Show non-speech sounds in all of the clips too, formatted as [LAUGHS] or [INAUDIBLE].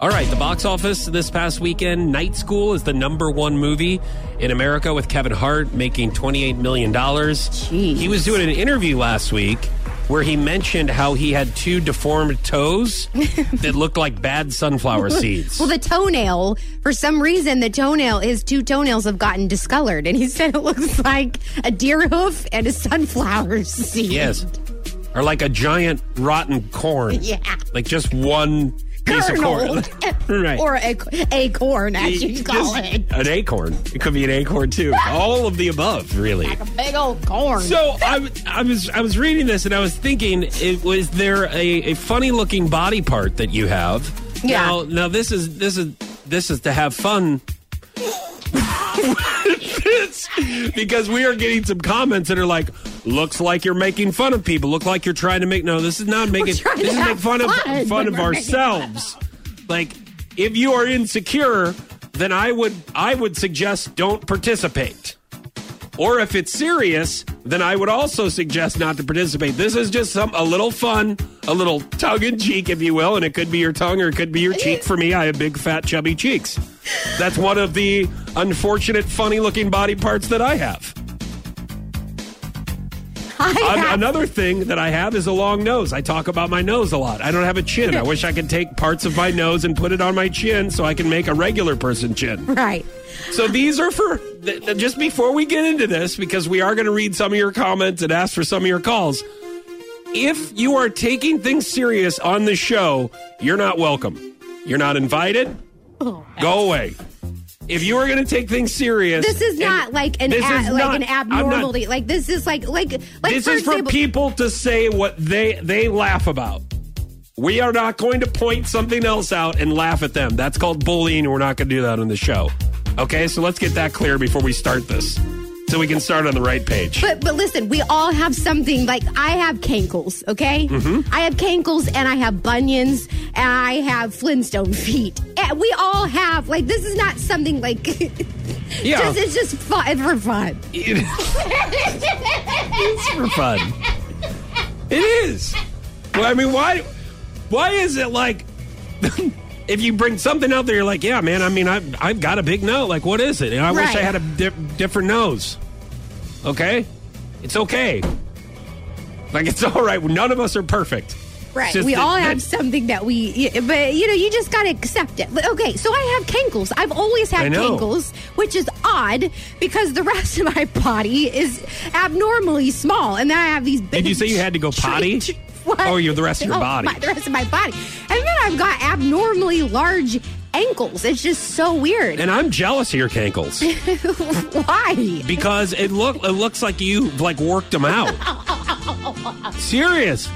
All right, the box office this past weekend, Night School is the number one movie in America with Kevin Hart making $28 million. Jeez. He was doing an interview last week where he mentioned how he had two deformed toes [LAUGHS] that looked like bad sunflower [LAUGHS] seeds. Well, the toenail, for some reason, the toenail, his two toenails have gotten discolored. And he [LAUGHS] said it looks like a deer hoof and a sunflower seed. yes. Or like a giant rotten corn. Yeah. Like just one piece of corn. [LAUGHS] Right. Or a acorn, as you call Just it. An acorn. It could be an acorn too. [LAUGHS] All of the above, really. Like a big old corn. So I, I was I was reading this and I was thinking, it, was there a, a funny looking body part that you have? Yeah. Now, now this is this is this is to have fun. [LAUGHS] Because we are getting some comments that are like, "Looks like you're making fun of people. Look like you're trying to make." No, this is not making. This is have fun of fun, fun of ourselves. Like, if you are insecure, then I would I would suggest don't participate. Or if it's serious, then I would also suggest not to participate. This is just some a little fun, a little tongue in cheek, if you will, and it could be your tongue or it could be your cheek. For me, I have big, fat, chubby cheeks. That's one of the unfortunate, funny looking body parts that I have. An- another thing that I have is a long nose. I talk about my nose a lot. I don't have a chin. I [LAUGHS] wish I could take parts of my nose and put it on my chin so I can make a regular person chin. right. So these are for th- th- just before we get into this, because we are going to read some of your comments and ask for some of your calls. If you are taking things serious on the show, you're not welcome. You're not invited. Oh, Go away. If you are going to take things serious, This is not like an this a, is like not- an I'm not- abnormality. Like this is like like like this for is for people to say what they they laugh about. We are not going to point something else out and laugh at them. That's called bullying, and we're not going to do that on the show. Okay, so let's get that clear before we start this, so we can start on the right page. But but listen, we all have something. Like I have cankles, okay? Mm-hmm. I have cankles and I have bunions and I have Flintstone feet. And we all have like this is not something like. [LAUGHS] Yeah. just, it's just fun for fun. [LAUGHS] it's for fun. It is. Well, I mean, why? Why is it like? [LAUGHS] if you bring something out there, you're like, yeah, man. I mean, I've I've got a big nose. Like, what is it? And I wish I had a di- different nose. Okay, it's okay. Like, it's [LAUGHS] all right. None of us are perfect. Right. We that- all have that- something that we, but you know, you just got to accept it. But, okay, so I have cankles. I've always had cankles, which is odd because the [LAUGHS] rest of my body is abnormally small. And then I have these big. Did you say you had to go potty? [LAUGHS] What? Oh, you're the rest of your Oh, body. my- the rest of my body. Then I've got abnormally large ankles. It's just so weird. And I'm jealous of your cankles [LAUGHS] Why? because it look it looks like you like worked them out. [LAUGHS] Serious.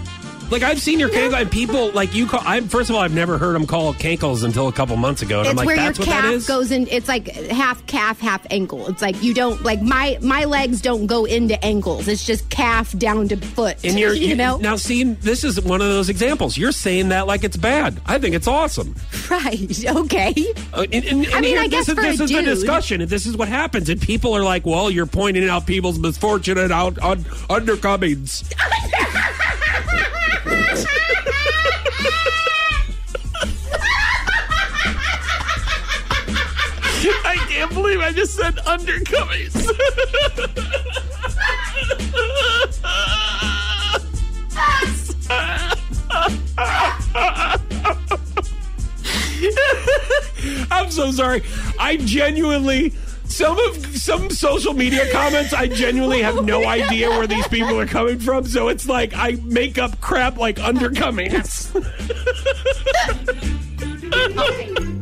Like I've seen your cankle and people like you call. I first of all, I've never heard them call cankles until a couple months ago, and It's I'm like, where your that's what that calf is. goes in. It's like half calf, half ankle. It's like you don't like my my legs don't go into ankles. It's just calf down to foot. and you're [LAUGHS] you know now see this is one of those examples. You're saying that like it's bad. I think it's awesome. right? [LAUGHS] Okay. Uh, and, and- and I mean, here- I guess this is, for a this is the discussion. This is what happens. And people are like, "Well, you're pointing out people's misfortune and out on undercomings." [LAUGHS] can't believe I just said undercomings. I'm so sorry. I genuinely some of some social media comments I genuinely have no idea where these people are coming from. So it's like I make up crap like undercomings.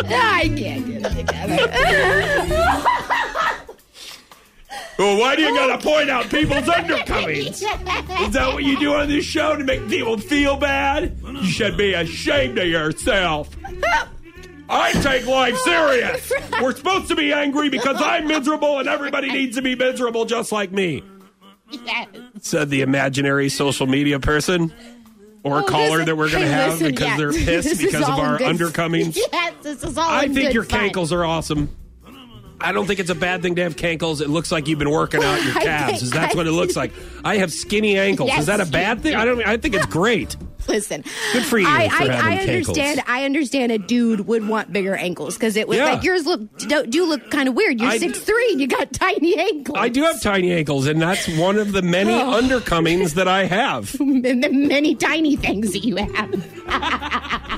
[LAUGHS] I can't get it together. [LAUGHS] well, why do you gotta point out people's undercomings? Is that what you do on this show to make people feel bad? You should be ashamed of yourself. I take life serious. We're supposed to be angry because I'm miserable and everybody needs to be miserable just like me. Said the imaginary social media person or Oh, caller that we're going to hey, have listen, because they're [LAUGHS] pissed because of our good- undercomings. [LAUGHS] Yes, this is all. I think your fun. cankles are awesome. I don't think it's a bad thing to have cankles. It looks like you've been working out your [LAUGHS] calves. Is that's what it looks like? I have skinny ankles. Yes, Is that a bad thing? I don't. I think it's great. Listen, Good for you I, for I, I cankles. understand. I understand a dude would want bigger ankles because it was Yeah. like yours look do, do look kind of weird. You're I- six three and you got tiny ankles. I do have tiny ankles, and that's one of the many Oh. undercomings that I have. [LAUGHS] and the many tiny things that you have. [LAUGHS]